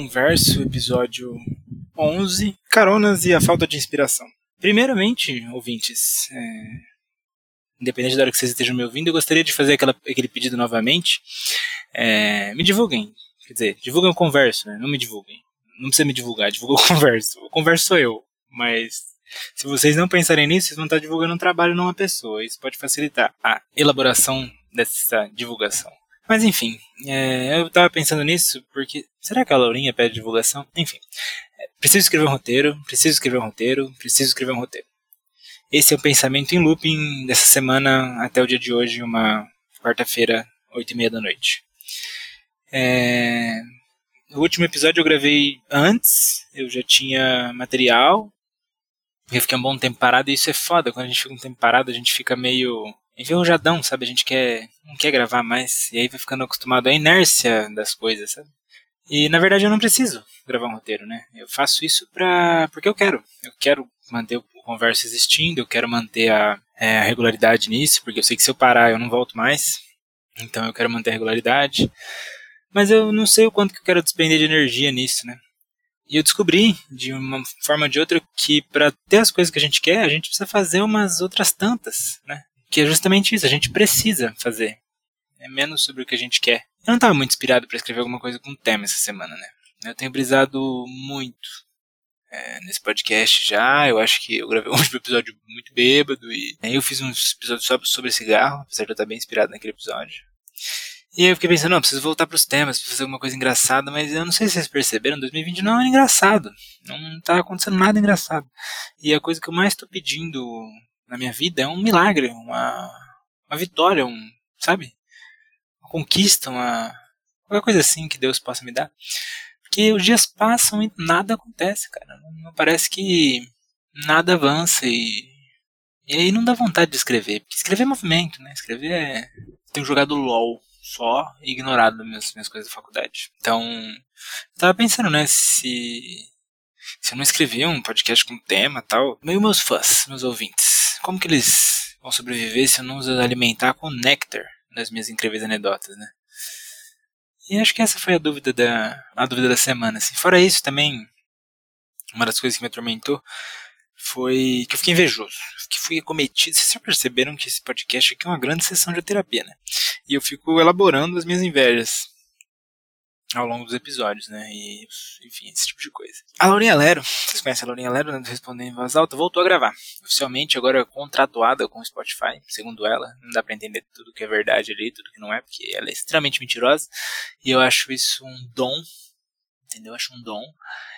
Converso, episódio 11, Caronas e a falta de inspiração. Primeiramente, ouvintes, é... independente da hora que vocês estejam me ouvindo, eu gostaria de fazer aquela, aquele pedido novamente. É... Me divulguem, quer dizer, divulguem o Converso, né? não me divulguem. Não precisa me divulgar, divulga o Converso. O Converso sou eu, mas se vocês não pensarem nisso, vocês vão estar divulgando um trabalho numa pessoa. Isso pode facilitar a elaboração dessa divulgação. Mas enfim, é, eu tava pensando nisso porque será que a Laurinha pede divulgação? Enfim, é, preciso escrever um roteiro, preciso escrever um roteiro, preciso escrever um roteiro. Esse é o pensamento em looping dessa semana até o dia de hoje, uma quarta-feira, oito e meia da noite. É, o último episódio eu gravei antes, eu já tinha material, eu fiquei um bom tempo parado e isso é foda, quando a gente fica um tempo parado a gente fica meio enferrujadão, sabe? A gente quer, não quer gravar mais. E aí vai ficando acostumado à inércia das coisas, sabe? E na verdade eu não preciso gravar um roteiro, né? Eu faço isso pra, porque eu quero. Eu quero manter o converso existindo, eu quero manter a, é, a regularidade nisso, porque eu sei que se eu parar eu não volto mais. Então eu quero manter a regularidade. Mas eu não sei o quanto que eu quero despender de energia nisso, né? E eu descobri, de uma forma ou de outra, que para ter as coisas que a gente quer, a gente precisa fazer umas outras tantas, né? Que é justamente isso, a gente precisa fazer. É menos sobre o que a gente quer. Eu não estava muito inspirado para escrever alguma coisa com tema essa semana, né? Eu tenho brisado muito é, nesse podcast já. Eu acho que eu gravei um episódio muito bêbado e aí eu fiz um episódio só sobre cigarro, apesar de eu estar bem inspirado naquele episódio. E aí eu fiquei pensando, não, preciso voltar para os temas, preciso fazer alguma coisa engraçada, mas eu não sei se vocês perceberam, 2020 não é engraçado. Não está acontecendo nada engraçado. E a coisa que eu mais estou pedindo na minha vida é um milagre, uma, uma vitória, um, sabe? Uma conquista, uma qualquer coisa assim que Deus possa me dar. Porque os dias passam e nada acontece, cara. Não, parece que nada avança e e aí não dá vontade de escrever, porque escrever é movimento, né? Escrever é. Tenho jogado LOL só e ignorado minhas, minhas coisas da faculdade. Então, eu tava pensando, né, se. Se eu não escrever um podcast com tema tal. Meio meus fãs, meus ouvintes como que eles vão sobreviver se eu não os alimentar com néctar nas minhas incríveis anedotas, né? E acho que essa foi a dúvida da a dúvida da semana, assim. Fora isso também, uma das coisas que me atormentou foi que eu fiquei invejoso, que fui acometido. Vocês já perceberam que esse podcast aqui é uma grande sessão de terapia, né? E eu fico elaborando as minhas invejas ao longo dos episódios, né? E, enfim, esse tipo de coisa. A Laurinha Lero, vocês conhecem a Laurinha Lero, né? respondendo em voz alta, voltou a gravar. Oficialmente, agora contratuada com o Spotify, segundo ela. Não dá pra entender tudo que é verdade ali, tudo que não é, porque ela é extremamente mentirosa. E eu acho isso um dom, entendeu? Eu acho um dom,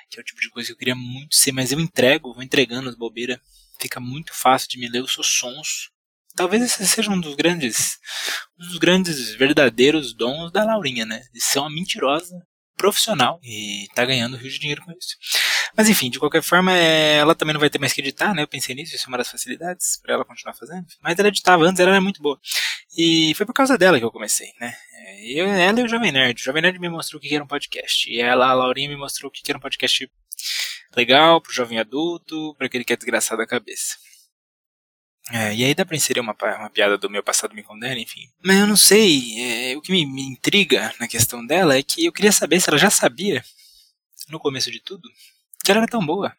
que é o tipo de coisa que eu queria muito ser, mas eu entrego, vou entregando as bobeiras. Fica muito fácil de me ler, eu sou sons. Talvez esse seja um dos grandes, um dos grandes verdadeiros dons da Laurinha, né? De ser uma mentirosa profissional e tá ganhando rio de dinheiro com isso. Mas enfim, de qualquer forma, é, ela também não vai ter mais que editar, né? Eu pensei nisso, isso é uma das facilidades para ela continuar fazendo. Mas ela editava antes, ela era muito boa. E foi por causa dela que eu comecei, né? É, eu, ela e o Jovem Nerd. O Jovem Nerd me mostrou o que era um podcast. E ela, a Laurinha, me mostrou o que era um podcast legal pro jovem adulto, para aquele que é desgraçado da cabeça. É, e aí dá pra inserir uma, uma piada do meu passado me condena, enfim. Mas eu não sei, é, o que me, me intriga na questão dela é que eu queria saber se ela já sabia, no começo de tudo, que ela era tão boa,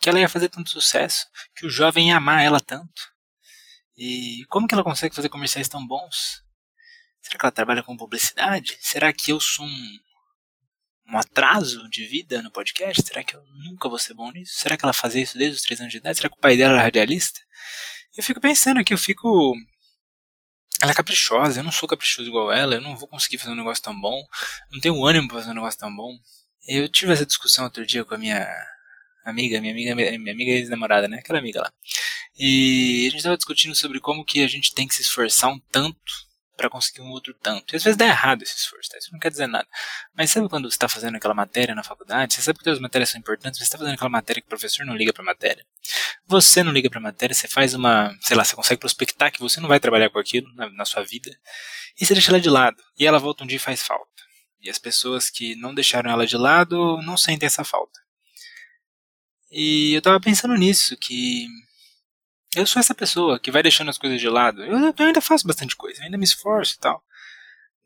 que ela ia fazer tanto sucesso, que o jovem ia amar ela tanto. E como que ela consegue fazer comerciais tão bons? Será que ela trabalha com publicidade? Será que eu sou um, um atraso de vida no podcast? Será que eu nunca vou ser bom nisso? Será que ela fazia isso desde os três anos de idade? Será que o pai dela era radialista? Eu fico pensando aqui, eu fico. Ela é caprichosa, eu não sou caprichoso igual ela, eu não vou conseguir fazer um negócio tão bom, não tenho ânimo pra fazer um negócio tão bom. Eu tive essa discussão outro dia com a minha amiga, minha amiga, minha amiga ex-namorada, né? Aquela amiga lá. E a gente tava discutindo sobre como que a gente tem que se esforçar um tanto para conseguir um outro tanto. E às vezes dá errado esse esforço, tá? isso não quer dizer nada. Mas sabe quando você está fazendo aquela matéria na faculdade? Você sabe que as matérias são importantes, você está fazendo aquela matéria que o professor não liga para a matéria. Você não liga para a matéria, você faz uma, sei lá, você consegue prospectar que você não vai trabalhar com aquilo na, na sua vida, e você deixa ela de lado. E ela volta um dia e faz falta. E as pessoas que não deixaram ela de lado não sentem essa falta. E eu tava pensando nisso, que eu sou essa pessoa que vai deixando as coisas de lado. Eu, eu ainda faço bastante coisa, ainda me esforço e tal.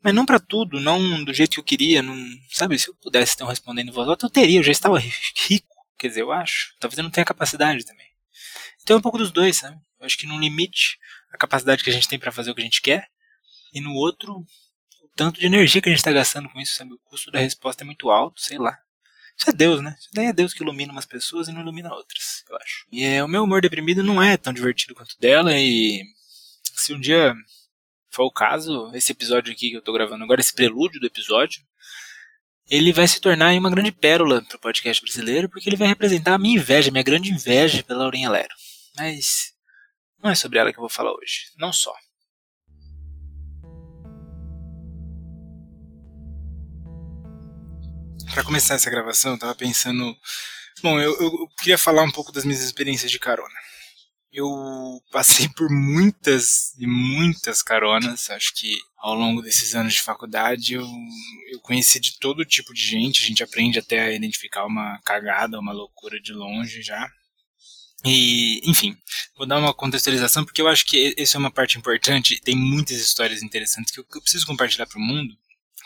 Mas não para tudo, não do jeito que eu queria, não, sabe? Se eu pudesse um respondendo voz alta, eu teria, eu já estava rico, quer dizer, eu acho. Talvez eu não tenha capacidade também. Então é um pouco dos dois, sabe? Eu acho que num limite, a capacidade que a gente tem para fazer o que a gente quer, e no outro, o tanto de energia que a gente está gastando com isso, sabe? O custo da resposta é muito alto, sei lá. Isso é Deus, né? Isso daí é Deus que ilumina umas pessoas e não ilumina outras, eu acho. E é, o meu humor deprimido não é tão divertido quanto dela, e se um dia for o caso, esse episódio aqui que eu tô gravando agora, esse prelúdio do episódio, ele vai se tornar uma grande pérola pro podcast brasileiro, porque ele vai representar a minha inveja, minha grande inveja pela Laurinha Lero. Mas não é sobre ela que eu vou falar hoje, não só. Para começar essa gravação, eu tava pensando. Bom, eu, eu queria falar um pouco das minhas experiências de carona eu passei por muitas e muitas caronas. Acho que ao longo desses anos de faculdade eu, eu conheci de todo tipo de gente. A gente aprende até a identificar uma cagada, uma loucura de longe já. E, enfim, vou dar uma contextualização porque eu acho que essa é uma parte importante. Tem muitas histórias interessantes que eu, que eu preciso compartilhar para o mundo.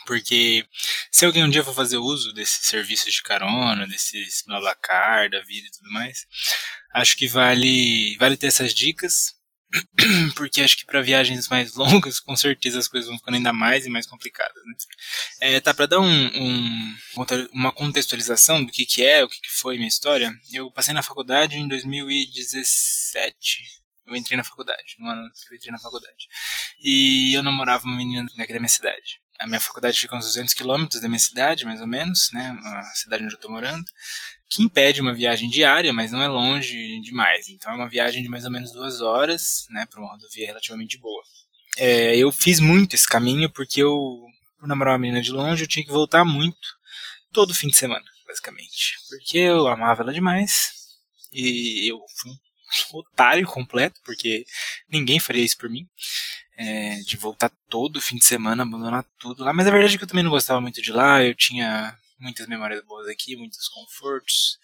Porque se alguém um dia for fazer uso desses serviços de carona, desses blablacar da vida e tudo mais, acho que vale, vale ter essas dicas, porque acho que para viagens mais longas, com certeza as coisas vão ficando ainda mais e mais complicadas. Né? É, tá, para dar um, um, uma contextualização do que, que é, o que, que foi minha história, eu passei na faculdade em 2017. Eu entrei na faculdade, no ano que eu entrei na faculdade. E eu namorava uma menina daqui da minha cidade. A minha faculdade fica uns 200 quilômetros da minha cidade, mais ou menos, né? A cidade onde eu estou morando que impede uma viagem diária, mas não é longe demais. Então é uma viagem de mais ou menos duas horas, né, para uma rodovia relativamente boa. É, eu fiz muito esse caminho porque eu, por namorar uma menina de longe, eu tinha que voltar muito, todo fim de semana, basicamente. Porque eu amava ela demais e eu fui um otário completo, porque ninguém faria isso por mim. É, de voltar todo fim de semana, abandonar tudo lá. Mas a verdade é que eu também não gostava muito de lá, eu tinha muitas memórias boas aqui, muitos confortos.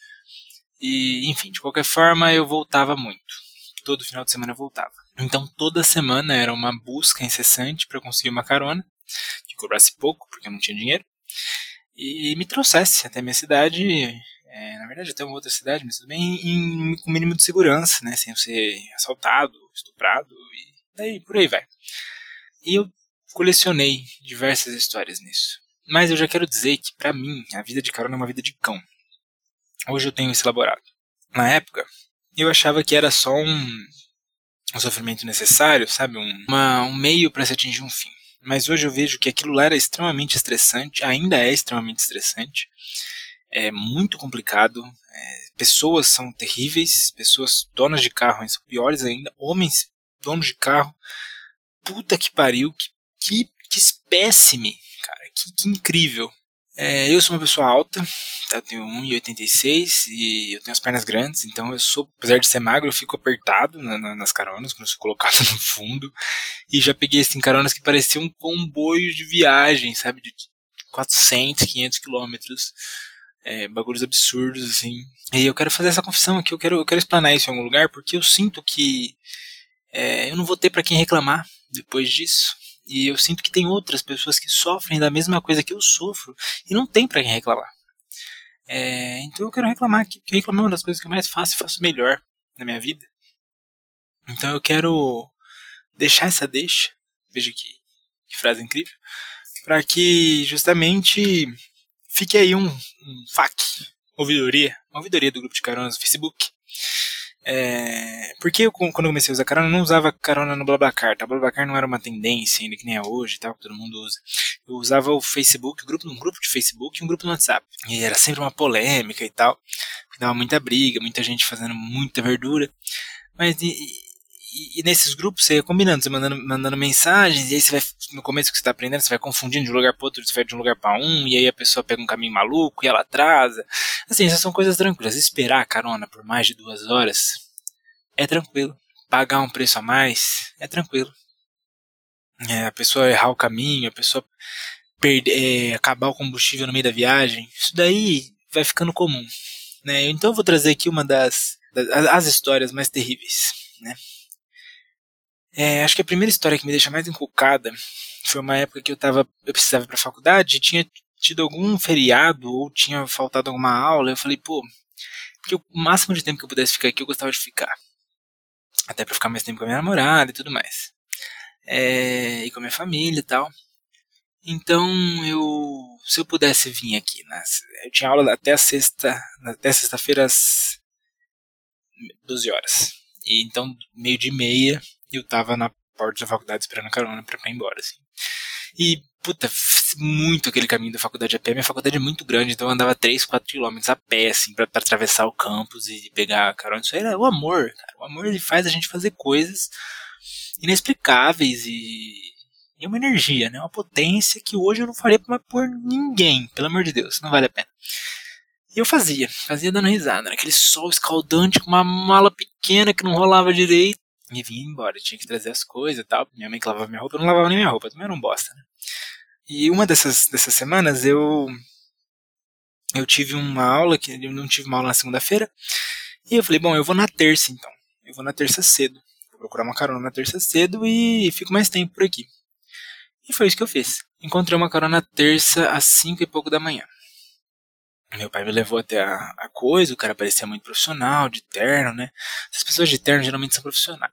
E, enfim, de qualquer forma, eu voltava muito. Todo final de semana eu voltava. Então, toda semana era uma busca incessante para conseguir uma carona, que cobrasse pouco, porque eu não tinha dinheiro, e me trouxesse até minha cidade, é, na verdade até uma outra cidade, mas tudo bem, em, com mínimo de segurança, né, sem ser assaltado, estuprado, e daí por aí vai. E eu colecionei diversas histórias nisso. Mas eu já quero dizer que, para mim, a vida de carona é uma vida de cão. Hoje eu tenho isso elaborado. Na época, eu achava que era só um, um sofrimento necessário, sabe? Um, uma, um meio para se atingir um fim. Mas hoje eu vejo que aquilo lá era extremamente estressante, ainda é extremamente estressante. É muito complicado. É, pessoas são terríveis, pessoas donas de carro são piores ainda. Homens donos de carro. Puta que pariu, que, que, que espécime que, que incrível. É, eu sou uma pessoa alta, tá? eu tenho 1,86 e eu tenho as pernas grandes, então eu sou, apesar de ser magro, eu fico apertado na, na, nas caronas, quando eu sou colocado no fundo. E já peguei assim, caronas que pareciam um comboio de viagem, sabe? De 400, 500 quilômetros. É, bagulhos absurdos, assim. E eu quero fazer essa confissão aqui, eu quero, eu quero explanar isso em algum lugar, porque eu sinto que é, eu não vou ter para quem reclamar depois disso. E eu sinto que tem outras pessoas que sofrem da mesma coisa que eu sofro e não tem para quem reclamar. É, então eu quero reclamar, que, que reclamar é uma das coisas que eu mais faço e faço melhor na minha vida. Então eu quero deixar essa deixa, veja que, que frase incrível, para que justamente fique aí um, um FAQ, ouvidoria, uma ouvidoria do grupo de caronas no Facebook, é, porque eu, quando eu comecei a usar carona, eu não usava carona no BlaBlaCar, tá? BlaBlaCar não era uma tendência ainda que nem é hoje, tal, que todo mundo usa. Eu usava o Facebook, um grupo, um grupo de Facebook e um grupo no WhatsApp. E era sempre uma polêmica e tal, dava muita briga, muita gente fazendo muita verdura. Mas e, e, nesses grupos você ia combinando, você mandando, mandando mensagens, e aí você vai, no começo que você está aprendendo, você vai confundindo de um lugar para outro, você vai de um lugar para um, e aí a pessoa pega um caminho maluco e ela atrasa. Assim, essas são coisas tranquilas. Esperar a carona por mais de duas horas é tranquilo. Pagar um preço a mais é tranquilo. É, a pessoa errar o caminho, a pessoa perder, é, acabar o combustível no meio da viagem, isso daí vai ficando comum. Né? Então eu vou trazer aqui uma das, das as histórias mais terríveis. Né? É, acho que a primeira história que me deixa mais encucada foi uma época que eu tava, eu precisava ir pra faculdade, tinha tido algum feriado ou tinha faltado alguma aula, eu falei, pô, porque o máximo de tempo que eu pudesse ficar aqui eu gostava de ficar. Até para ficar mais tempo com a minha namorada e tudo mais. É, e com a minha família e tal. Então eu, se eu pudesse vir aqui, eu tinha aula até a sexta, até sexta-feira às 12 horas. E então meio de meia eu tava na porta da faculdade esperando a carona para ir embora, assim. E puta, muito aquele caminho da faculdade a pé. Minha faculdade é muito grande, então eu andava 3, 4 quilômetros a pé, assim, pra, pra, atravessar o campus e pegar a carona. Isso era o amor, cara. O amor ele faz a gente fazer coisas inexplicáveis e, e uma energia, né? Uma potência que hoje eu não faria por ninguém, pelo amor de Deus, não vale a pena. E eu fazia, fazia dando risada, naquele sol escaldante com uma mala pequena que não rolava direito. E vinha embora, tinha que trazer as coisas e tal. Minha mãe que lavava minha roupa, eu não lavava nem minha roupa, também era um bosta, né? E uma dessas, dessas semanas eu eu tive uma aula, que eu não tive uma aula na segunda-feira, e eu falei, bom, eu vou na terça então. Eu vou na terça cedo. Vou procurar uma carona na terça cedo e fico mais tempo por aqui. E foi isso que eu fiz. Encontrei uma carona terça às cinco e pouco da manhã. Meu pai me levou até a, a, coisa, o cara parecia muito profissional, de terno, né? As pessoas de terno geralmente são profissionais.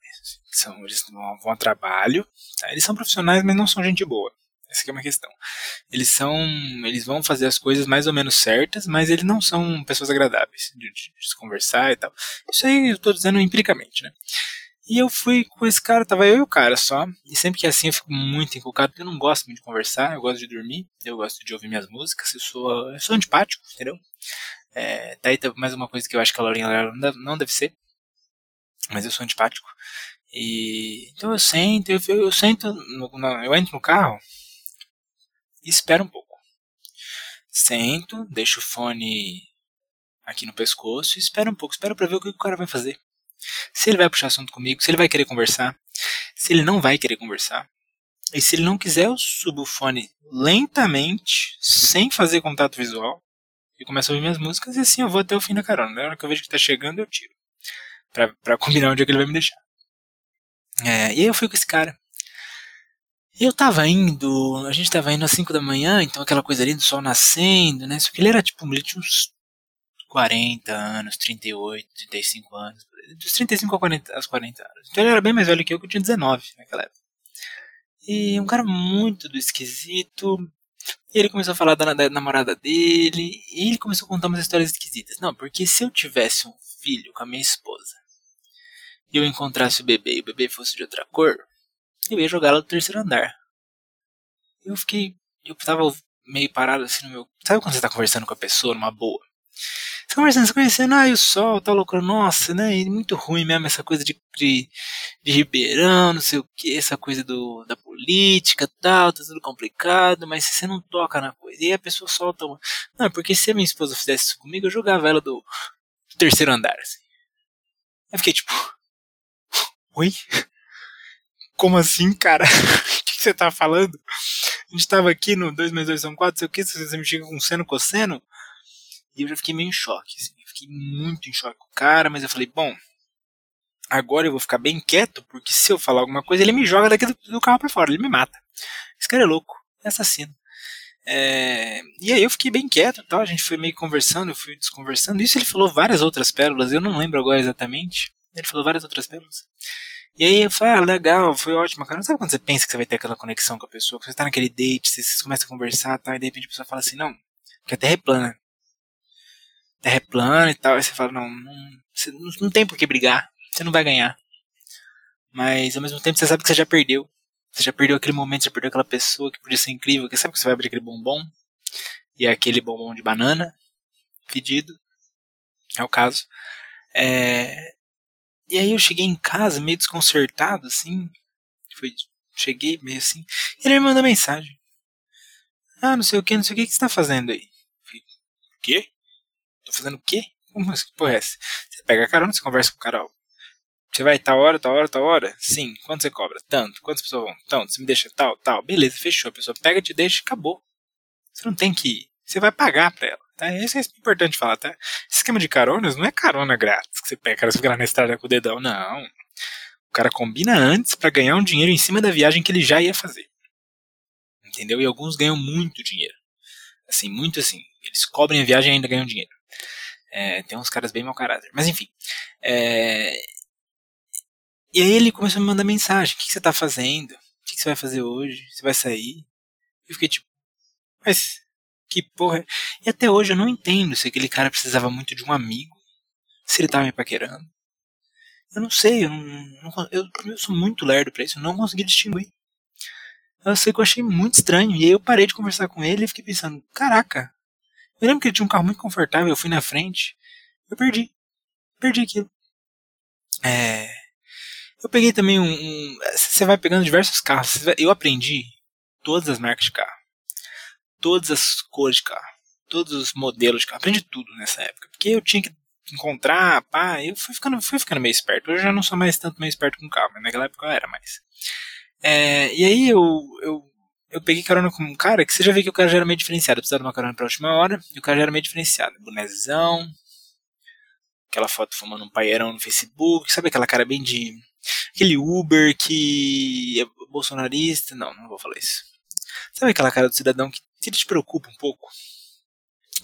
São, eles vão, vão a trabalho, tá? eles são profissionais, mas não são gente boa. Essa é uma questão. Eles são. Eles vão fazer as coisas mais ou menos certas, mas eles não são pessoas agradáveis de, de, de conversar e tal. Isso aí eu tô dizendo empiricamente, né? E eu fui com esse cara, tava eu e o cara só. E sempre que é assim eu fico muito encucado, porque eu não gosto muito de conversar, eu gosto de dormir, eu gosto de ouvir minhas músicas, eu sou, eu sou antipático, entendeu? É, daí tá mais uma coisa que eu acho que a Laurinha não deve ser, mas eu sou antipático. E então eu sento, eu, eu sento, no, eu entro no carro, e espero um pouco. Sento, deixo o fone aqui no pescoço e espero um pouco. Espero para ver o que o cara vai fazer. Se ele vai puxar assunto comigo, se ele vai querer conversar, se ele não vai querer conversar. E se ele não quiser, eu subo o fone lentamente, sem fazer contato visual, e começo a ouvir minhas músicas, e assim eu vou até o fim da carona. Na hora que eu vejo que tá chegando, eu tiro. Pra, pra combinar onde é que ele vai me deixar. É, e aí eu fui com esse cara. Eu tava indo, a gente tava indo às 5 da manhã, então aquela coisa ali do sol nascendo, né? Só que ele era tipo, ele tinha uns 40 anos, 38, 35 anos, dos 35 a 40, aos 40 anos. Então ele era bem mais velho que eu, que eu tinha 19 naquela época. E um cara muito do esquisito. E ele começou a falar da, da namorada dele, e ele começou a contar umas histórias esquisitas. Não, porque se eu tivesse um filho com a minha esposa, e eu encontrasse o bebê e o bebê fosse de outra cor, eu ia jogar ela do terceiro andar. Eu fiquei. Eu tava meio parado assim no meu. Sabe quando você tá conversando com a pessoa numa boa? Você conversando, você conhecendo, ah, e o sol, tá loucura, nossa, né? E muito ruim mesmo essa coisa de, de, de Ribeirão, não sei o que, essa coisa do, da política tal, tá tudo complicado, mas você não toca na coisa. E aí a pessoa solta uma. Não, porque se a minha esposa fizesse isso comigo, eu jogava ela do, do terceiro andar, assim. Eu fiquei tipo. Oi? como assim, cara? o que você tá falando? A gente tava aqui no 2 mais 2 são 4, sei o que, você me chega com seno, cosseno. E eu já fiquei meio em choque, assim. Fiquei muito em choque com o cara, mas eu falei, bom, agora eu vou ficar bem quieto, porque se eu falar alguma coisa, ele me joga daqui do, do carro pra fora, ele me mata. Esse cara é louco, é assassino. É, e aí eu fiquei bem quieto tal, a gente foi meio conversando, eu fui desconversando. Isso ele falou várias outras pérolas, eu não lembro agora exatamente. Ele falou várias outras pérolas. E aí eu falei, ah, legal, foi ótimo, cara. Não sabe quando você pensa que você vai ter aquela conexão com a pessoa, que você tá naquele date, vocês começam a conversar tá, e de repente a pessoa fala assim, não, que a Terra é plana. Terra é plana e tal, aí você fala, não, não, você não, tem por que brigar, você não vai ganhar. Mas ao mesmo tempo você sabe que você já perdeu. Você já perdeu aquele momento, já perdeu aquela pessoa que podia ser incrível, que sabe que você vai abrir aquele bombom, e é aquele bombom de banana, pedido, é o caso. É, e aí eu cheguei em casa meio desconcertado, assim. Foi, cheguei meio assim. E ele me manda mensagem. Ah, não sei o que, não sei o que, que você tá fazendo aí? Falei, o quê? Tô fazendo o quê? Como assim? Porra, é essa? Você pega a carona, você conversa com o cara, ó. Você vai tal hora, tal hora, tal hora? Sim. Quanto você cobra? Tanto. Quantas pessoas vão? Tanto. Você me deixa tal, tal. Beleza, fechou. A pessoa pega, te deixa acabou. Você não tem que ir. Você vai pagar pra ela. Tá? Isso é importante falar, tá? Esse esquema de caronas não é carona grátis que você pega, cara, você fica lá na estrada com o dedão, não. O cara combina antes para ganhar um dinheiro em cima da viagem que ele já ia fazer. entendeu? E alguns ganham muito dinheiro. Assim, muito assim. Eles cobrem a viagem e ainda ganham dinheiro. É, tem uns caras bem mau caráter. Mas enfim. É... E aí ele começou a me mandar mensagem. O que, que você tá fazendo? O que, que você vai fazer hoje? Você vai sair? Eu fiquei tipo, mas que porra. E até hoje eu não entendo se aquele cara precisava muito de um amigo. Se ele tava me paquerando. Eu não sei, eu, não, não, eu, eu sou muito lerdo pra isso, eu não consegui distinguir. Eu sei que eu achei muito estranho. E aí eu parei de conversar com ele e fiquei pensando, caraca. Eu lembro que ele tinha um carro muito confortável, eu fui na frente. Eu perdi. Perdi aquilo. É. Eu peguei também um. Você vai pegando diversos carros. Eu aprendi todas as marcas de carro. Todas as cores de carro. Todos os modelos de carro. Aprendi tudo nessa época. Porque eu tinha que encontrar, pá, eu fui ficando, fui ficando meio esperto. Hoje eu já não sou mais tanto meio esperto com carro, mas naquela época eu era mais. É, e aí eu, eu, eu peguei carona com um cara que você já vê que o cara já era meio diferenciado. Precisava de uma carona pra última hora, e o cara já era meio diferenciado. Bonezão, aquela foto fumando um paeirão no Facebook, sabe aquela cara bem de. aquele Uber que é bolsonarista? Não, não vou falar isso. Sabe aquela cara do cidadão que, que te preocupa um pouco?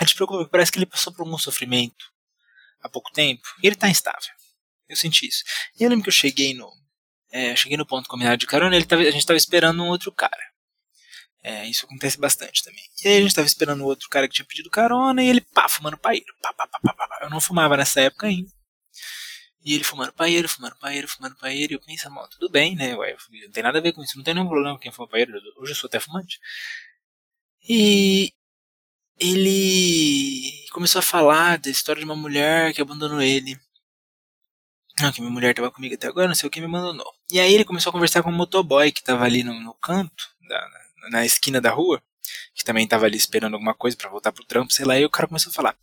Ele te preocupa, parece que ele passou por algum sofrimento há pouco tempo, e ele tá instável. Eu senti isso. E eu lembro que eu cheguei no. É, cheguei no ponto combinado de carona, ele tava, a gente tava esperando um outro cara. É, isso acontece bastante também. E aí a gente tava esperando o outro cara que tinha pedido carona e ele, pá, fumando paeiro. Pá, pá, pá, pá, pá. Eu não fumava nessa época ainda. E ele fumando paeiro, fumando paeiro, fumando paeiro. E eu pensando, mano, tudo bem, né? Ué, não tem nada a ver com isso. Não tem nenhum problema com quem fuma paeiro. Hoje eu sou até fumante. E ele começou a falar da história de uma mulher que abandonou ele. Não, que minha mulher estava comigo até agora, não sei o que me abandonou. E aí ele começou a conversar com um motoboy que estava ali no, no canto, da, na esquina da rua, que também estava ali esperando alguma coisa para voltar pro trampo, sei lá, e o cara começou a falar: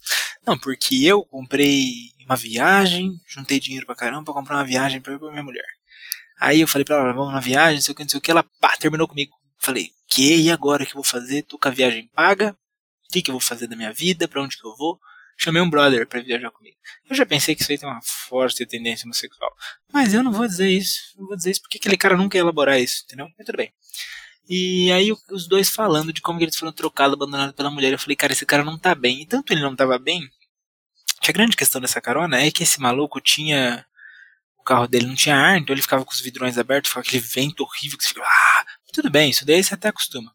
Não, porque eu comprei uma viagem, juntei dinheiro pra caramba pra comprar uma viagem pra, pra minha mulher. Aí eu falei pra ela: Vamos na viagem, não sei o que, não sei o que, ela pá, terminou comigo. Falei: Que? E agora? Que eu vou fazer? Tô com a viagem paga, o que, que eu vou fazer da minha vida, para onde que eu vou. Chamei um brother para viajar comigo. Eu já pensei que isso aí tem uma forte tendência homossexual. Mas eu não vou dizer isso. Não vou dizer isso porque aquele cara nunca ia elaborar isso, entendeu? Mas tudo bem. E aí os dois falando de como eles foram trocados, abandonados pela mulher. Eu falei, cara, esse cara não tá bem. E tanto ele não tava bem, que a grande questão dessa carona é que esse maluco tinha. O carro dele não tinha ar, então ele ficava com os vidrões abertos, ficava aquele vento horrível que você fica. Ah! Tudo bem, isso daí você até acostuma.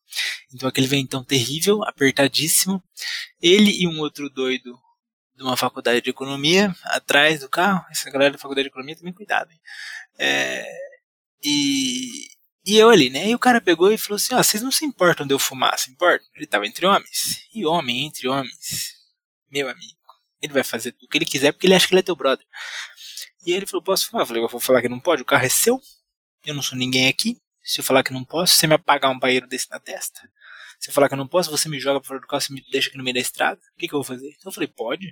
Então aquele ventão terrível, apertadíssimo. Ele e um outro doido de uma faculdade de economia atrás do carro. Essa galera da faculdade de economia também cuidado. Hein? É, e, e eu ali, né? E o cara pegou e falou assim: Ó, vocês não se importam de eu fumar, se importam? Ele tava entre homens. E homem entre homens, meu amigo, ele vai fazer o que ele quiser porque ele acha que ele é teu brother. E ele falou: Posso fumar? Eu falei: Eu vou falar que não pode, o carro é seu, eu não sou ninguém aqui. Se eu falar que não posso, você me apagar um paeiro desse na testa. Se eu falar que eu não posso, você me joga fora do carro, você me deixa aqui no meio da estrada. O que, que eu vou fazer? Então eu falei, pode.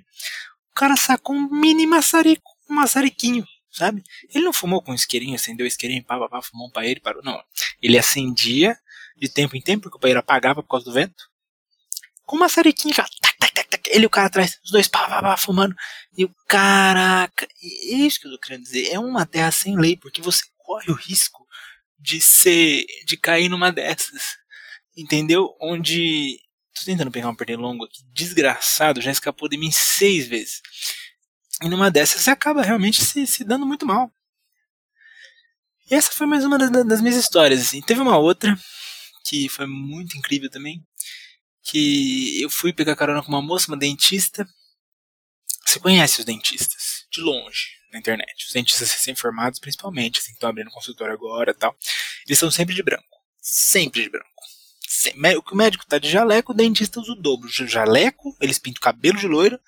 O cara sacou um mini maçarico, um maçariquinho, sabe? Ele não fumou com isqueirinho, acendeu o isqueirinho, pá, pá, pá, fumou um paeiro e parou. Não. Ele acendia de tempo em tempo, porque o paeiro apagava por causa do vento. Com um maçariquinho, já, tac, tac, tac, tac, ele e o cara atrás, os dois pá, pá, pá, fumando. E o caraca, é isso que eu tô querendo dizer. É uma terra sem lei, porque você corre o risco de ser. de cair numa dessas. Entendeu? Onde. Tô tentando pegar um pernilongo aqui. Desgraçado, já escapou de mim seis vezes. E numa dessas você acaba realmente se, se dando muito mal. E essa foi mais uma das, das minhas histórias. Assim. Teve uma outra que foi muito incrível também. Que eu fui pegar carona com uma moça, uma dentista. Você conhece os dentistas, de longe na internet. Os dentistas recém-formados, principalmente, assim, que estão abrindo consultório agora tal, eles são sempre de branco. Sempre de branco. O médico tá de jaleco, o dentista usa o dobro. Jaleco, eles pintam o cabelo de loiro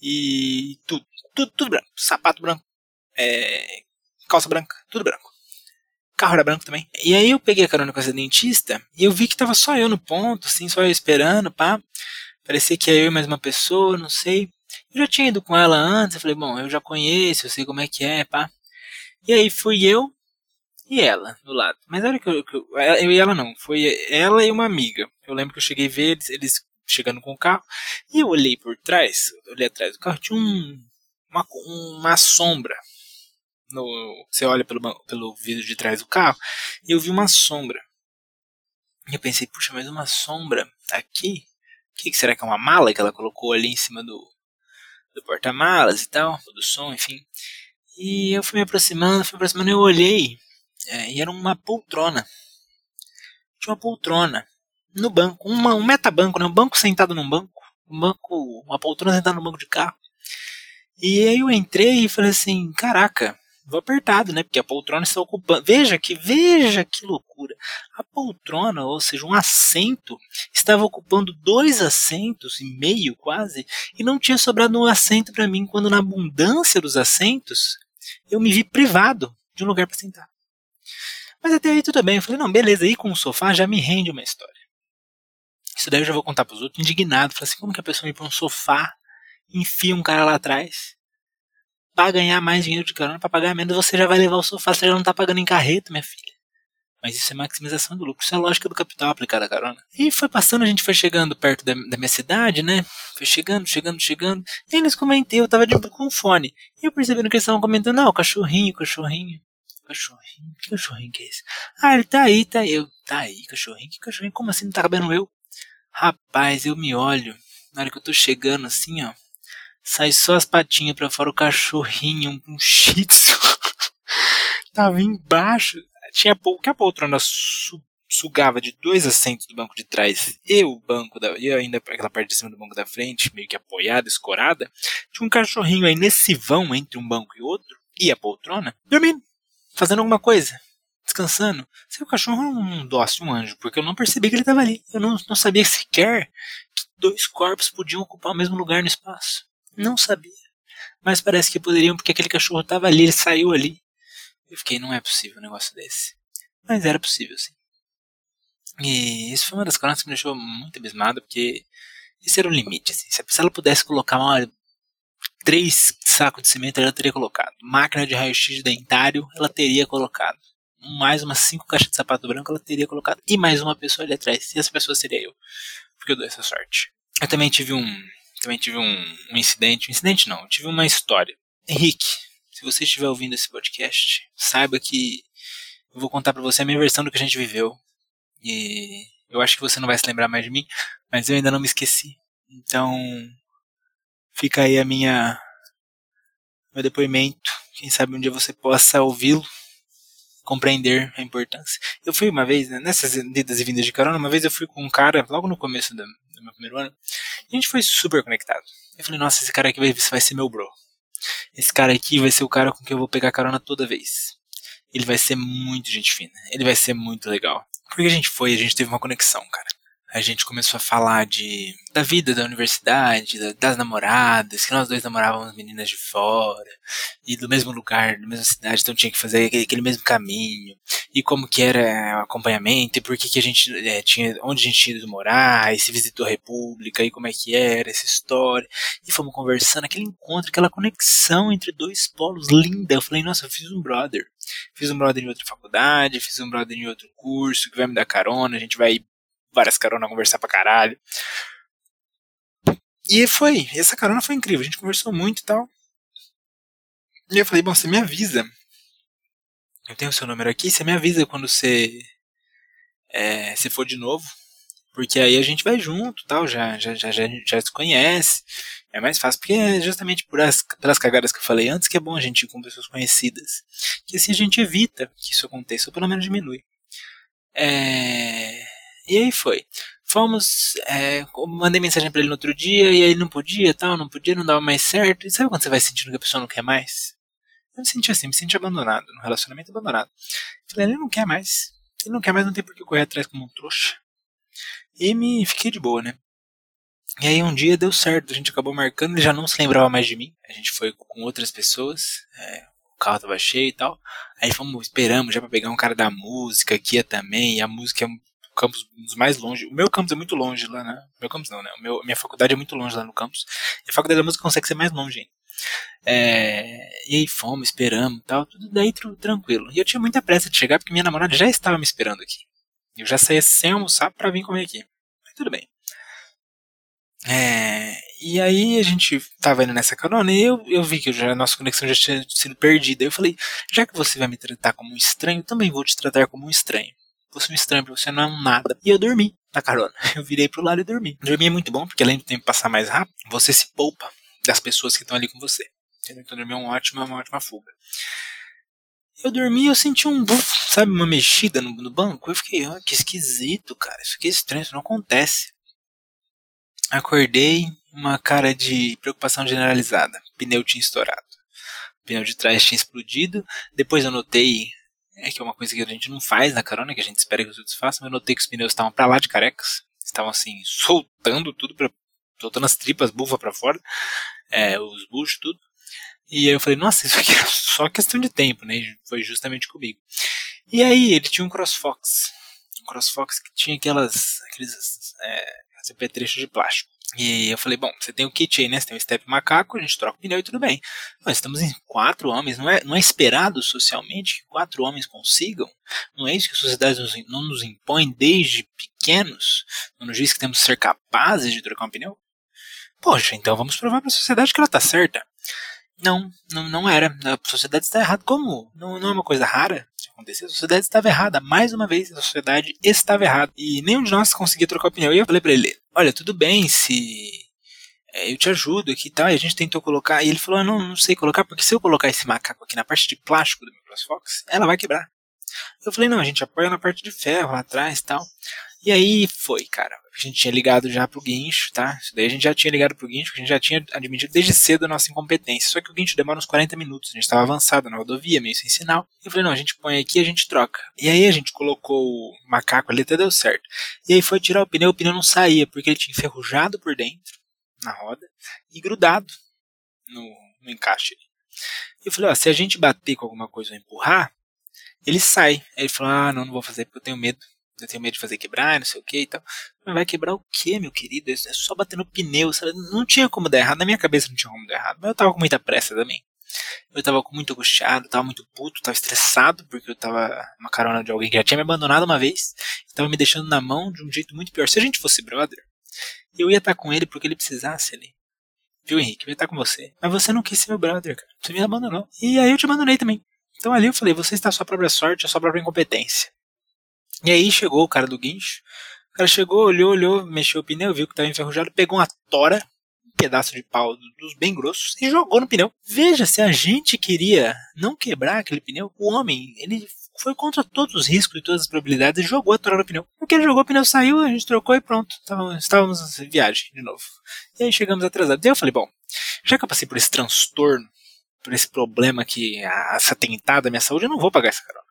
e tudo, tudo, tudo branco. Sapato branco, é, calça branca, tudo branco. Carro era branco também. E aí eu peguei a carona com essa dentista e eu vi que tava só eu no ponto, assim, só eu esperando, pá. Parecia que ia eu e mais uma pessoa, não sei. Eu já tinha ido com ela antes, eu falei, bom, eu já conheço, eu sei como é que é, pá. E aí fui eu e ela do lado. Mas era que eu, que eu, eu e ela não, foi ela e uma amiga. Eu lembro que eu cheguei a ver eles, eles chegando com o carro e eu olhei por trás, olhei atrás do carro, tinha um, uma, uma sombra. No, você olha pelo, pelo vidro de trás do carro e eu vi uma sombra. E eu pensei, puxa, mas uma sombra aqui? O que, que será que é uma mala que ela colocou ali em cima do, do porta-malas e tal, do som, enfim. E eu fui me aproximando, fui me aproximando, eu olhei é, e era uma poltrona. Tinha uma poltrona no banco, uma, um metabanco, né? um banco sentado num banco, um banco, uma poltrona sentada no banco de carro. E aí eu entrei e falei assim, caraca, vou apertado, né? Porque a poltrona está ocupando. Veja que, veja que loucura. A poltrona, ou seja, um assento, estava ocupando dois assentos e meio quase, e não tinha sobrado um assento para mim, quando na abundância dos assentos, eu me vi privado de um lugar para sentar. Mas até aí tudo bem. Eu falei, não, beleza, aí com o sofá já me rende uma história. Isso daí eu já vou contar para os outros, indignado. Falei assim, como que a pessoa me põe um sofá, enfia um cara lá atrás, para ganhar mais dinheiro de carona, para pagar menos, você já vai levar o sofá, você já não tá pagando em carreto, minha filha. Mas isso é maximização do lucro, isso é a lógica do capital aplicada à carona. E foi passando, a gente foi chegando perto da, da minha cidade, né? Foi chegando, chegando, chegando. E eles comentei, eu tava de, com fone. E eu percebendo que eles estavam comentando, não, cachorrinho, cachorrinho. Cachorrinho, que cachorrinho que é esse? Ah, ele tá aí, tá aí. Eu, tá aí, cachorrinho, que cachorrinho? Como assim não tá cabendo eu? Rapaz, eu me olho, na hora que eu tô chegando assim, ó, sai só as patinhas pra fora, o cachorrinho, um, shih tava embaixo, tinha pouco que a poltrona su, sugava de dois assentos do banco de trás e o banco da, e ainda aquela parte de cima do banco da frente, meio que apoiada, escorada, tinha um cachorrinho aí nesse vão entre um banco e outro, e a poltrona, dormindo, fazendo alguma coisa descansando. Seu cachorro é um dócil, um anjo, porque eu não percebi que ele estava ali. Eu não, não sabia sequer que dois corpos podiam ocupar o mesmo lugar no espaço. Não sabia. Mas parece que poderiam, porque aquele cachorro estava ali, ele saiu ali. Eu fiquei, não é possível um negócio desse. Mas era possível, sim. E isso foi uma das coisas que me deixou muito abismado, porque esse era o limite. Assim. Se ela pudesse colocar uma, três sacos de cimento, ela teria colocado. Máquina de raio-x dentário, ela teria colocado mais umas cinco caixas de sapato branco ela teria colocado e mais uma pessoa ali atrás. E essa pessoa seria eu, porque eu dou essa sorte. Eu também tive um, também tive um, um incidente, um incidente não, tive uma história. Henrique, se você estiver ouvindo esse podcast, saiba que eu vou contar para você a minha versão do que a gente viveu. E eu acho que você não vai se lembrar mais de mim, mas eu ainda não me esqueci. Então, fica aí a minha meu depoimento. Quem sabe um dia você possa ouvi-lo compreender a importância. Eu fui uma vez, né, nessas idas e vindas de carona, uma vez eu fui com um cara, logo no começo do, do meu primeiro ano, e a gente foi super conectado. Eu falei, nossa, esse cara aqui vai, vai ser meu bro. Esse cara aqui vai ser o cara com quem eu vou pegar carona toda vez. Ele vai ser muito gente fina. Ele vai ser muito legal. Porque a gente foi, a gente teve uma conexão, cara a gente começou a falar de da vida da universidade, da, das namoradas, que nós dois namorávamos meninas de fora, e do mesmo lugar, da mesma cidade, então tinha que fazer aquele, aquele mesmo caminho, e como que era o acompanhamento, e por que, que a gente é, tinha, onde a gente tinha ido morar, e se visitou a República, e como é que era essa história, e fomos conversando, aquele encontro, aquela conexão entre dois polos linda. Eu falei, nossa, eu fiz um brother. Fiz um brother em outra faculdade, fiz um brother em outro curso, que vai me dar carona, a gente vai várias caronas, conversar pra caralho. E foi, essa carona foi incrível, a gente conversou muito e tal. E eu falei, bom, você me avisa. Eu tenho o seu número aqui, você me avisa quando você é, se for de novo. Porque aí a gente vai junto tal, já, já, já, já, já se conhece. É mais fácil, porque é justamente por as, pelas cagadas que eu falei antes que é bom a gente ir com pessoas conhecidas. Que assim a gente evita que isso aconteça, ou pelo menos diminui. É, e aí foi. Fomos, é, mandei mensagem para ele no outro dia, e aí não podia, tal, não podia, não dava mais certo. E sabe quando você vai sentindo que a pessoa não quer mais? Eu me senti assim, me senti abandonado, no relacionamento abandonado. Falei, ele não quer mais. Ele não quer mais, não tem por que correr atrás como um trouxa. E me fiquei de boa, né? E aí um dia deu certo, a gente acabou marcando, ele já não se lembrava mais de mim. A gente foi com outras pessoas, é, o carro tava cheio e tal. Aí fomos, esperamos já para pegar um cara da música que ia também, e a música campus dos mais longe. O meu campus é muito longe lá, né? Meu campus não, né? O meu, minha faculdade é muito longe lá no campus. E a faculdade da música consegue ser mais longe ainda. É, e aí fomos, esperamos tal, tudo daí tranquilo. E eu tinha muita pressa de chegar porque minha namorada já estava me esperando aqui. Eu já saía sem almoçar para vir comer aqui. Mas tudo bem. É, e aí a gente tava indo nessa carona e eu, eu vi que já, a nossa conexão já tinha sido perdida. Eu falei, já que você vai me tratar como um estranho, também vou te tratar como um estranho. Você é um estranho, você não é um nada. E eu dormi na carona. Eu virei pro lado e dormi. Dormir é muito bom, porque além do tempo passar mais rápido, você se poupa das pessoas que estão ali com você. Então dormir é uma ótima, uma ótima fuga. Eu dormi eu senti um, sabe, uma mexida no, no banco. Eu fiquei, oh, que esquisito, cara. Isso aqui é estranho, isso não acontece. Acordei, uma cara de preocupação generalizada. Pneu tinha estourado. O pneu de trás tinha explodido. Depois eu notei, é que é uma coisa que a gente não faz na carona, que a gente espera que os outros façam, eu notei que os pneus estavam para lá de carecas. Estavam assim, soltando tudo, pra, soltando as tripas, bufa para fora, é, os buchos, tudo. E aí eu falei, nossa, isso aqui é só questão de tempo, né? Foi justamente comigo. E aí ele tinha um CrossFox. Um CrossFox que tinha aquelas, aqueles é, apetrechos de plástico. E eu falei, bom, você tem o kit aí, né? Você tem o step macaco, a gente troca o pneu e tudo bem. Nós estamos em quatro homens, não é, não é esperado socialmente que quatro homens consigam? Não é isso que a sociedade nos, não nos impõe desde pequenos? Não nos diz que temos que ser capazes de trocar um pneu? Poxa, então vamos provar para a sociedade que ela está certa. Não, não, não era. A sociedade está errada. Como? Não, não é uma coisa rara acontecer. A sociedade estava errada. Mais uma vez, a sociedade estava errada. E nenhum de nós conseguia trocar opinião. E eu falei para ele: Olha, tudo bem se é, eu te ajudo aqui e tal. E a gente tentou colocar. E ele falou: ah, Não, não sei colocar, porque se eu colocar esse macaco aqui na parte de plástico do meu CrossFox, ela vai quebrar. Eu falei: Não, a gente apoia na parte de ferro lá atrás e tal. E aí foi, cara. A gente tinha ligado já pro guincho, tá? Isso daí a gente já tinha ligado pro guincho, a gente já tinha admitido desde cedo a nossa incompetência. Só que o guincho demora uns 40 minutos. A gente estava avançado na rodovia, meio sem sinal. Eu falei, não, a gente põe aqui e a gente troca. E aí a gente colocou o macaco ali, até deu certo. E aí foi tirar o pneu, o pneu não saía, porque ele tinha enferrujado por dentro, na roda, e grudado no, no encaixe. E eu falei, ó, se a gente bater com alguma coisa ou empurrar, ele sai. Aí ele falou, ah, não, não vou fazer porque eu tenho medo eu tenho medo de fazer quebrar, não sei o que e tal. Mas vai quebrar o que, meu querido? É só bater no pneu, sabe? Não tinha como dar errado, na minha cabeça não tinha como dar errado, mas eu tava com muita pressa também. Eu tava muito angustiado, tava muito puto, tava estressado, porque eu tava uma carona de alguém que já tinha me abandonado uma vez, tava me deixando na mão de um jeito muito pior. Se a gente fosse brother, eu ia estar com ele porque ele precisasse ali. Viu, Henrique? Eu ia estar com você. Mas você não quis ser meu brother, cara. Você me abandonou. E aí eu te abandonei também. Então ali eu falei, você está a sua própria sorte, a sua própria incompetência. E aí chegou o cara do guincho. O cara chegou, olhou, olhou, mexeu o pneu, viu que estava enferrujado, pegou uma tora, um pedaço de pau dos bem grossos e jogou no pneu. Veja, se a gente queria não quebrar aquele pneu, o homem, ele foi contra todos os riscos e todas as probabilidades e jogou a tora no pneu. Porque ele jogou, o pneu saiu, a gente trocou e pronto. Estávamos em viagem de novo. E aí chegamos atrasados. E eu falei, bom, já que eu passei por esse transtorno, por esse problema que essa tentada à minha saúde, eu não vou pagar essa carona.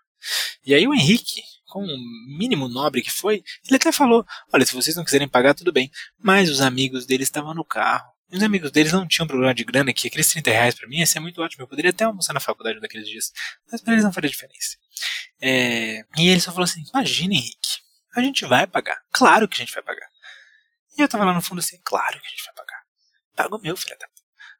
E aí o Henrique, com o mínimo nobre que foi, ele até falou: Olha, se vocês não quiserem pagar, tudo bem. Mas os amigos deles estavam no carro. E os amigos deles não tinham problema de grana, que aqueles 30 reais pra mim ia ser muito ótimo. Eu poderia até almoçar na faculdade um daqueles dias. Mas pra eles não faria diferença. É... E ele só falou assim: Imagina, Henrique, a gente vai pagar. Claro que a gente vai pagar. E eu tava lá no fundo assim: Claro que a gente vai pagar. Pago meu, filha da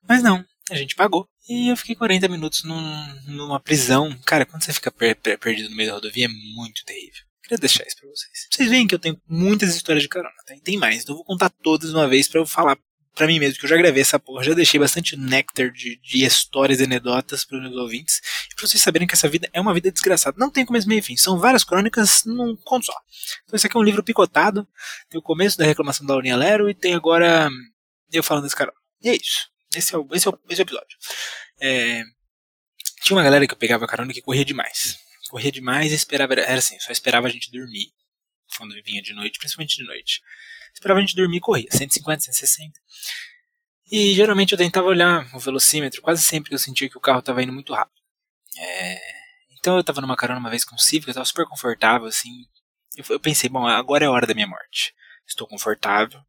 Mas não, a gente pagou. E eu fiquei 40 minutos num, numa prisão. Cara, quando você fica per per perdido no meio da rodovia é muito terrível. Queria deixar isso pra vocês. Vocês veem que eu tenho muitas histórias de carona, tá? E tem mais. Então eu vou contar todas de uma vez para eu falar para mim mesmo, que eu já gravei essa porra, já deixei bastante néctar de, de histórias e anedotas para meus ouvintes, e pra vocês saberem que essa vida é uma vida desgraçada. Não tem começo, meio e fim, são várias crônicas num conto só. Então esse aqui é um livro picotado, tem o começo da reclamação da Laurinha Lero e tem agora eu falando desse cara. E é isso. Esse é o, esse é o, esse é o episódio. É, tinha uma galera que eu pegava carona que corria demais. Corria demais e esperava. Era assim, só esperava a gente dormir. Quando vinha de noite, principalmente de noite. Esperava a gente dormir e corria. 150, 160. E geralmente eu tentava olhar o velocímetro quase sempre que eu sentia que o carro estava indo muito rápido. É, então eu estava numa carona uma vez com o Civic, eu estava super confortável, assim. Eu, eu pensei, bom, agora é a hora da minha morte. Estou confortável,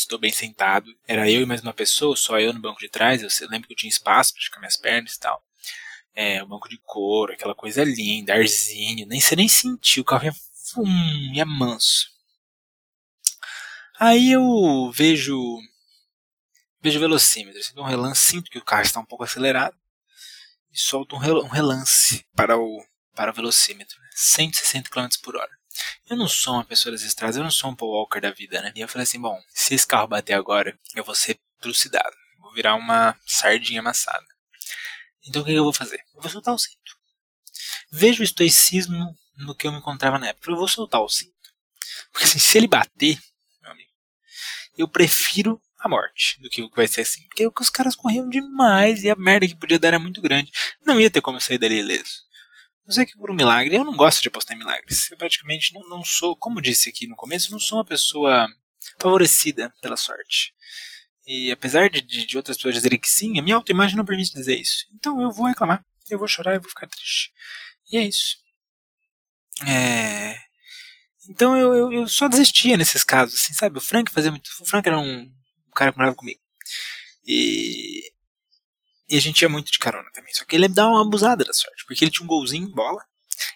estou bem sentado. Era eu e mais uma pessoa, só eu no banco de trás. Eu lembro que eu tinha espaço para esticar minhas pernas e tal. É, o banco de couro, aquela coisa linda, arzinho. Nem, você nem sentiu, o carro ia, fum, ia manso. Aí eu vejo vejo o velocímetro, sinto um relance, sinto que o carro está um pouco acelerado e solto um relance para o, para o velocímetro, 160 km por hora. Eu não sou uma pessoa das estradas, eu não sou um Paul Walker da vida, né? E eu falei assim, bom, se esse carro bater agora, eu vou ser trucidado. Vou virar uma sardinha amassada. Então o que eu vou fazer? Eu vou soltar o cinto. Veja o estoicismo no que eu me encontrava na época. Eu vou soltar o cinto. Porque assim, se ele bater, meu amigo, eu prefiro a morte do que o que vai ser assim. Porque os caras corriam demais e a merda que podia dar era muito grande. Não ia ter como sair dali ileso. Não sei que por um milagre, eu não gosto de apostar em milagres. Eu praticamente não, não sou, como disse aqui no começo, não sou uma pessoa favorecida pela sorte. E apesar de, de, outras pessoas dizerem que sim, a minha autoimagem não permite dizer isso. Então eu vou reclamar, eu vou chorar, eu vou ficar triste. E é isso. É... Então eu, eu, eu, só desistia nesses casos, assim, sabe? O Frank fazia muito. O Frank era um, um cara que morava comigo. E e a gente ia muito de carona também. Só que ele dava uma abusada da sorte, porque ele tinha um golzinho em bola.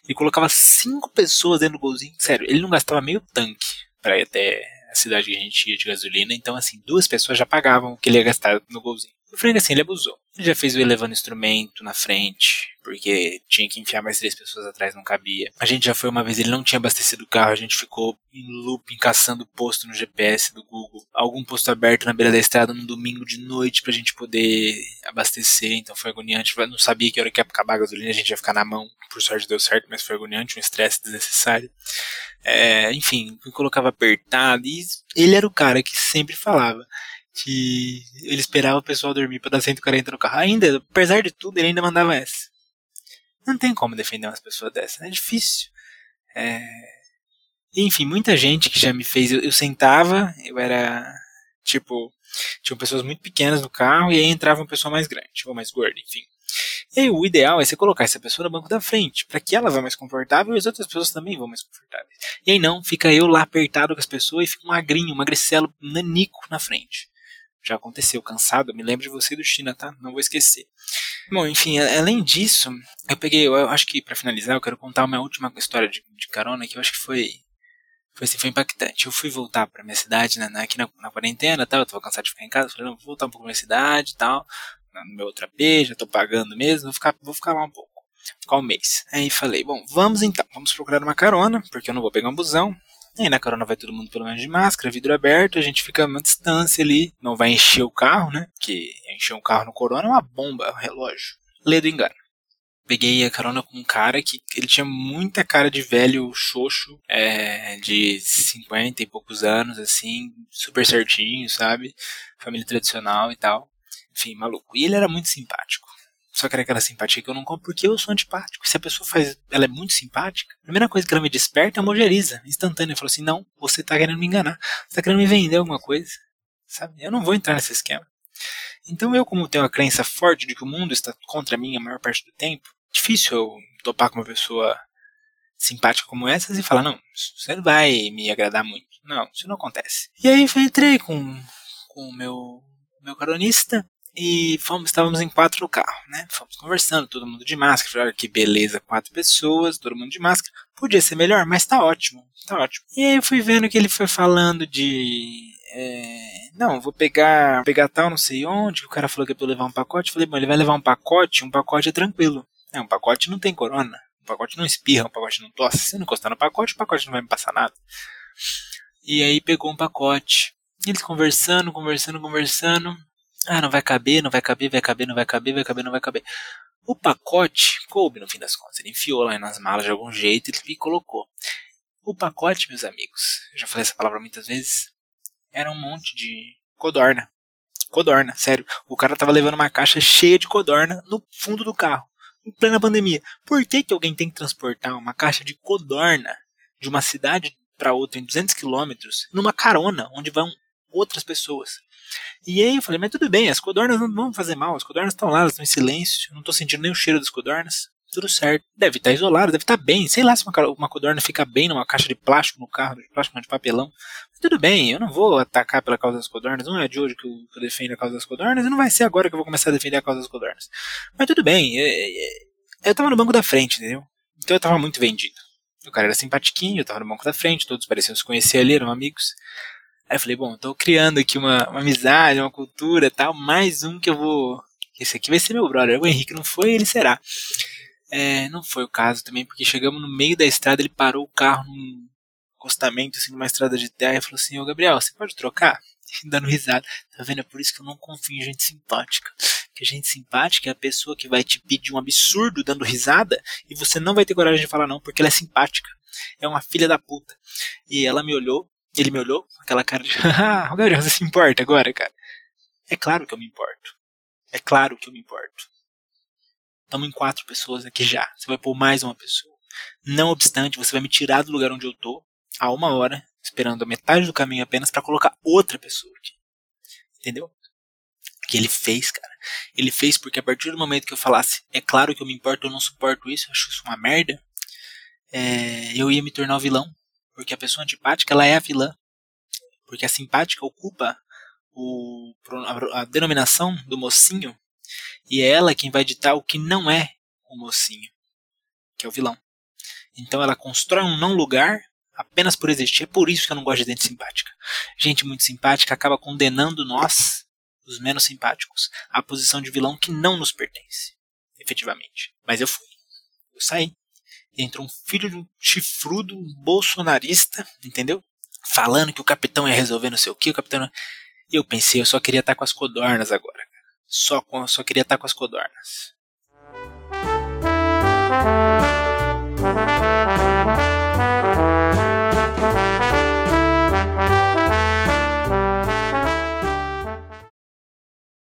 Ele colocava cinco pessoas dentro do golzinho. Sério, ele não gastava meio tanque para ir até a cidade que a gente ia de gasolina. Então, assim, duas pessoas já pagavam o que ele ia gastar no golzinho. O Frank, assim, ele abusou. Ele já fez o elevando instrumento na frente, porque tinha que enfiar mais três pessoas atrás, não cabia. A gente já foi uma vez, ele não tinha abastecido o carro, a gente ficou em looping caçando posto no GPS do Google. Algum posto aberto na beira da estrada num domingo de noite pra gente poder abastecer, então foi agoniante. Não sabia que hora que ia acabar a gasolina, a gente ia ficar na mão. Por sorte deu certo, mas foi agoniante, um estresse desnecessário. É, enfim, me colocava apertado e ele era o cara que sempre falava que ele esperava o pessoal dormir para dar 140 no carro. Ainda, apesar de tudo, ele ainda mandava essa. Não tem como defender umas pessoas dessas, né? é difícil. É... Enfim, muita gente que já me fez. Eu, eu sentava, eu era tipo. Tinham pessoas muito pequenas no carro e aí entrava uma pessoa mais grande, ou mais gorda, enfim. E aí, o ideal é você colocar essa pessoa no banco da frente, para que ela vá mais confortável e as outras pessoas também vão mais confortáveis. E aí não, fica eu lá apertado com as pessoas e fica magrinho, magricelo nanico na frente já aconteceu, cansado, me lembro de você do China, tá? Não vou esquecer. Bom, enfim, além disso, eu peguei, eu acho que para finalizar, eu quero contar uma última história de, de carona que eu acho que foi foi assim, foi impactante. Eu fui voltar para minha cidade, né, aqui na, na quarentena, tal, eu tava cansado de ficar em casa, falei, não, vou voltar um pouco pra minha cidade, tal, no meu outra já tô pagando mesmo, vou ficar, vou ficar lá um pouco. Ficar um mês. Aí falei, bom, vamos então, vamos procurar uma carona, porque eu não vou pegar um busão, e na carona vai todo mundo pelo menos de máscara, vidro aberto, a gente fica a uma distância ali, não vai encher o carro, né? Que encher um carro no corona é uma bomba, é um relógio. Lê do engano. Peguei a carona com um cara que ele tinha muita cara de velho xoxo, é, de 50 e poucos anos, assim, super certinho, sabe? Família tradicional e tal. Enfim, maluco. E ele era muito simpático só que era aquela simpatia que eu não compro porque eu sou antipático. Se a pessoa faz, ela é muito simpática, a primeira coisa que ela me desperta é uma ojeriza, instantânea. Eu falo assim: não, você tá querendo me enganar, você tá querendo me vender alguma coisa, sabe? Eu não vou entrar nesse esquema. Então eu, como tenho a crença forte de que o mundo está contra mim a maior parte do tempo, difícil eu topar com uma pessoa simpática como essas e falar: não, você não vai me agradar muito. Não, isso não acontece. E aí eu entrei com, com o meu, meu caronista e fomos, estávamos em quatro no carro, né? Fomos conversando, todo mundo de máscara. Olha que beleza, quatro pessoas, todo mundo de máscara. Podia ser melhor, mas tá ótimo, tá ótimo. E aí eu fui vendo que ele foi falando de. É, não, vou pegar, pegar tal, não sei onde. O cara falou que é pra eu levar um pacote. Eu falei, bom, ele vai levar um pacote, um pacote é tranquilo. É, um pacote não tem corona. Um pacote não espirra, um pacote não tosse. Se não encostar no pacote, o pacote não vai me passar nada. E aí pegou um pacote. Eles conversando, conversando, conversando. Ah, não vai caber, não vai caber, vai caber, não vai caber, vai caber, não vai caber. O pacote coube no fim das contas. Ele enfiou lá nas malas de algum jeito e colocou. O pacote, meus amigos, eu já falei essa palavra muitas vezes, era um monte de codorna. Codorna, sério. O cara tava levando uma caixa cheia de codorna no fundo do carro, em plena pandemia. Por que, que alguém tem que transportar uma caixa de codorna de uma cidade para outra em 200 quilômetros numa carona onde vão outras pessoas? E aí eu falei, mas tudo bem, as codornas não vão fazer mal, as codornas estão lá, elas estão em silêncio, não estou sentindo nem o cheiro das codornas. Tudo certo. Deve estar tá isolado, deve estar tá bem. Sei lá se uma, uma codorna fica bem numa caixa de plástico no carro, de plástico não, de papelão. Mas tudo bem, eu não vou atacar pela causa das codornas. Não é de hoje que eu, que eu defendo a causa das codornas, e não vai ser agora que eu vou começar a defender a causa das codornas. Mas tudo bem, eu, é, é, eu tava no banco da frente, entendeu? Então eu tava muito vendido. O cara era simpatiquinho, eu tava no banco da frente, todos pareciam se conhecer ali, eram amigos. Aí eu falei, bom, tô criando aqui uma, uma amizade, uma cultura tal, mais um que eu vou. Esse aqui vai ser meu brother. O Henrique não foi, ele será. É, não foi o caso também, porque chegamos no meio da estrada, ele parou o carro num acostamento, assim, numa estrada de terra, e falou assim, ô Gabriel, você pode trocar? Dando risada. Tá vendo? É por isso que eu não confio em gente simpática. Que gente simpática é a pessoa que vai te pedir um absurdo dando risada e você não vai ter coragem de falar não porque ela é simpática. É uma filha da puta. E ela me olhou, ele me olhou, aquela cara de, ah, Gabriel, você se importa agora, cara? É claro que eu me importo. É claro que eu me importo. Estamos em quatro pessoas aqui já. Você vai pôr mais uma pessoa. Não obstante, você vai me tirar do lugar onde eu tô há uma hora, esperando a metade do caminho apenas para colocar outra pessoa aqui. Entendeu? que ele fez, cara. Ele fez porque a partir do momento que eu falasse, é claro que eu me importo, eu não suporto isso, eu acho isso uma merda, é, eu ia me tornar o vilão. Porque a pessoa antipática, ela é a vilã. Porque a simpática ocupa o, a, a denominação do mocinho e é ela quem vai ditar o que não é o mocinho, que é o vilão. Então ela constrói um não lugar apenas por existir. É por isso que eu não gosto de gente simpática. Gente muito simpática acaba condenando nós os menos simpáticos, a posição de vilão que não nos pertence, efetivamente. Mas eu fui. Eu saí. E entrou um filho de um chifrudo bolsonarista, entendeu? Falando que o capitão ia resolver não sei o que, o capitão. Eu pensei, eu só queria estar com as codornas agora. Só, com, só queria estar com as codornas.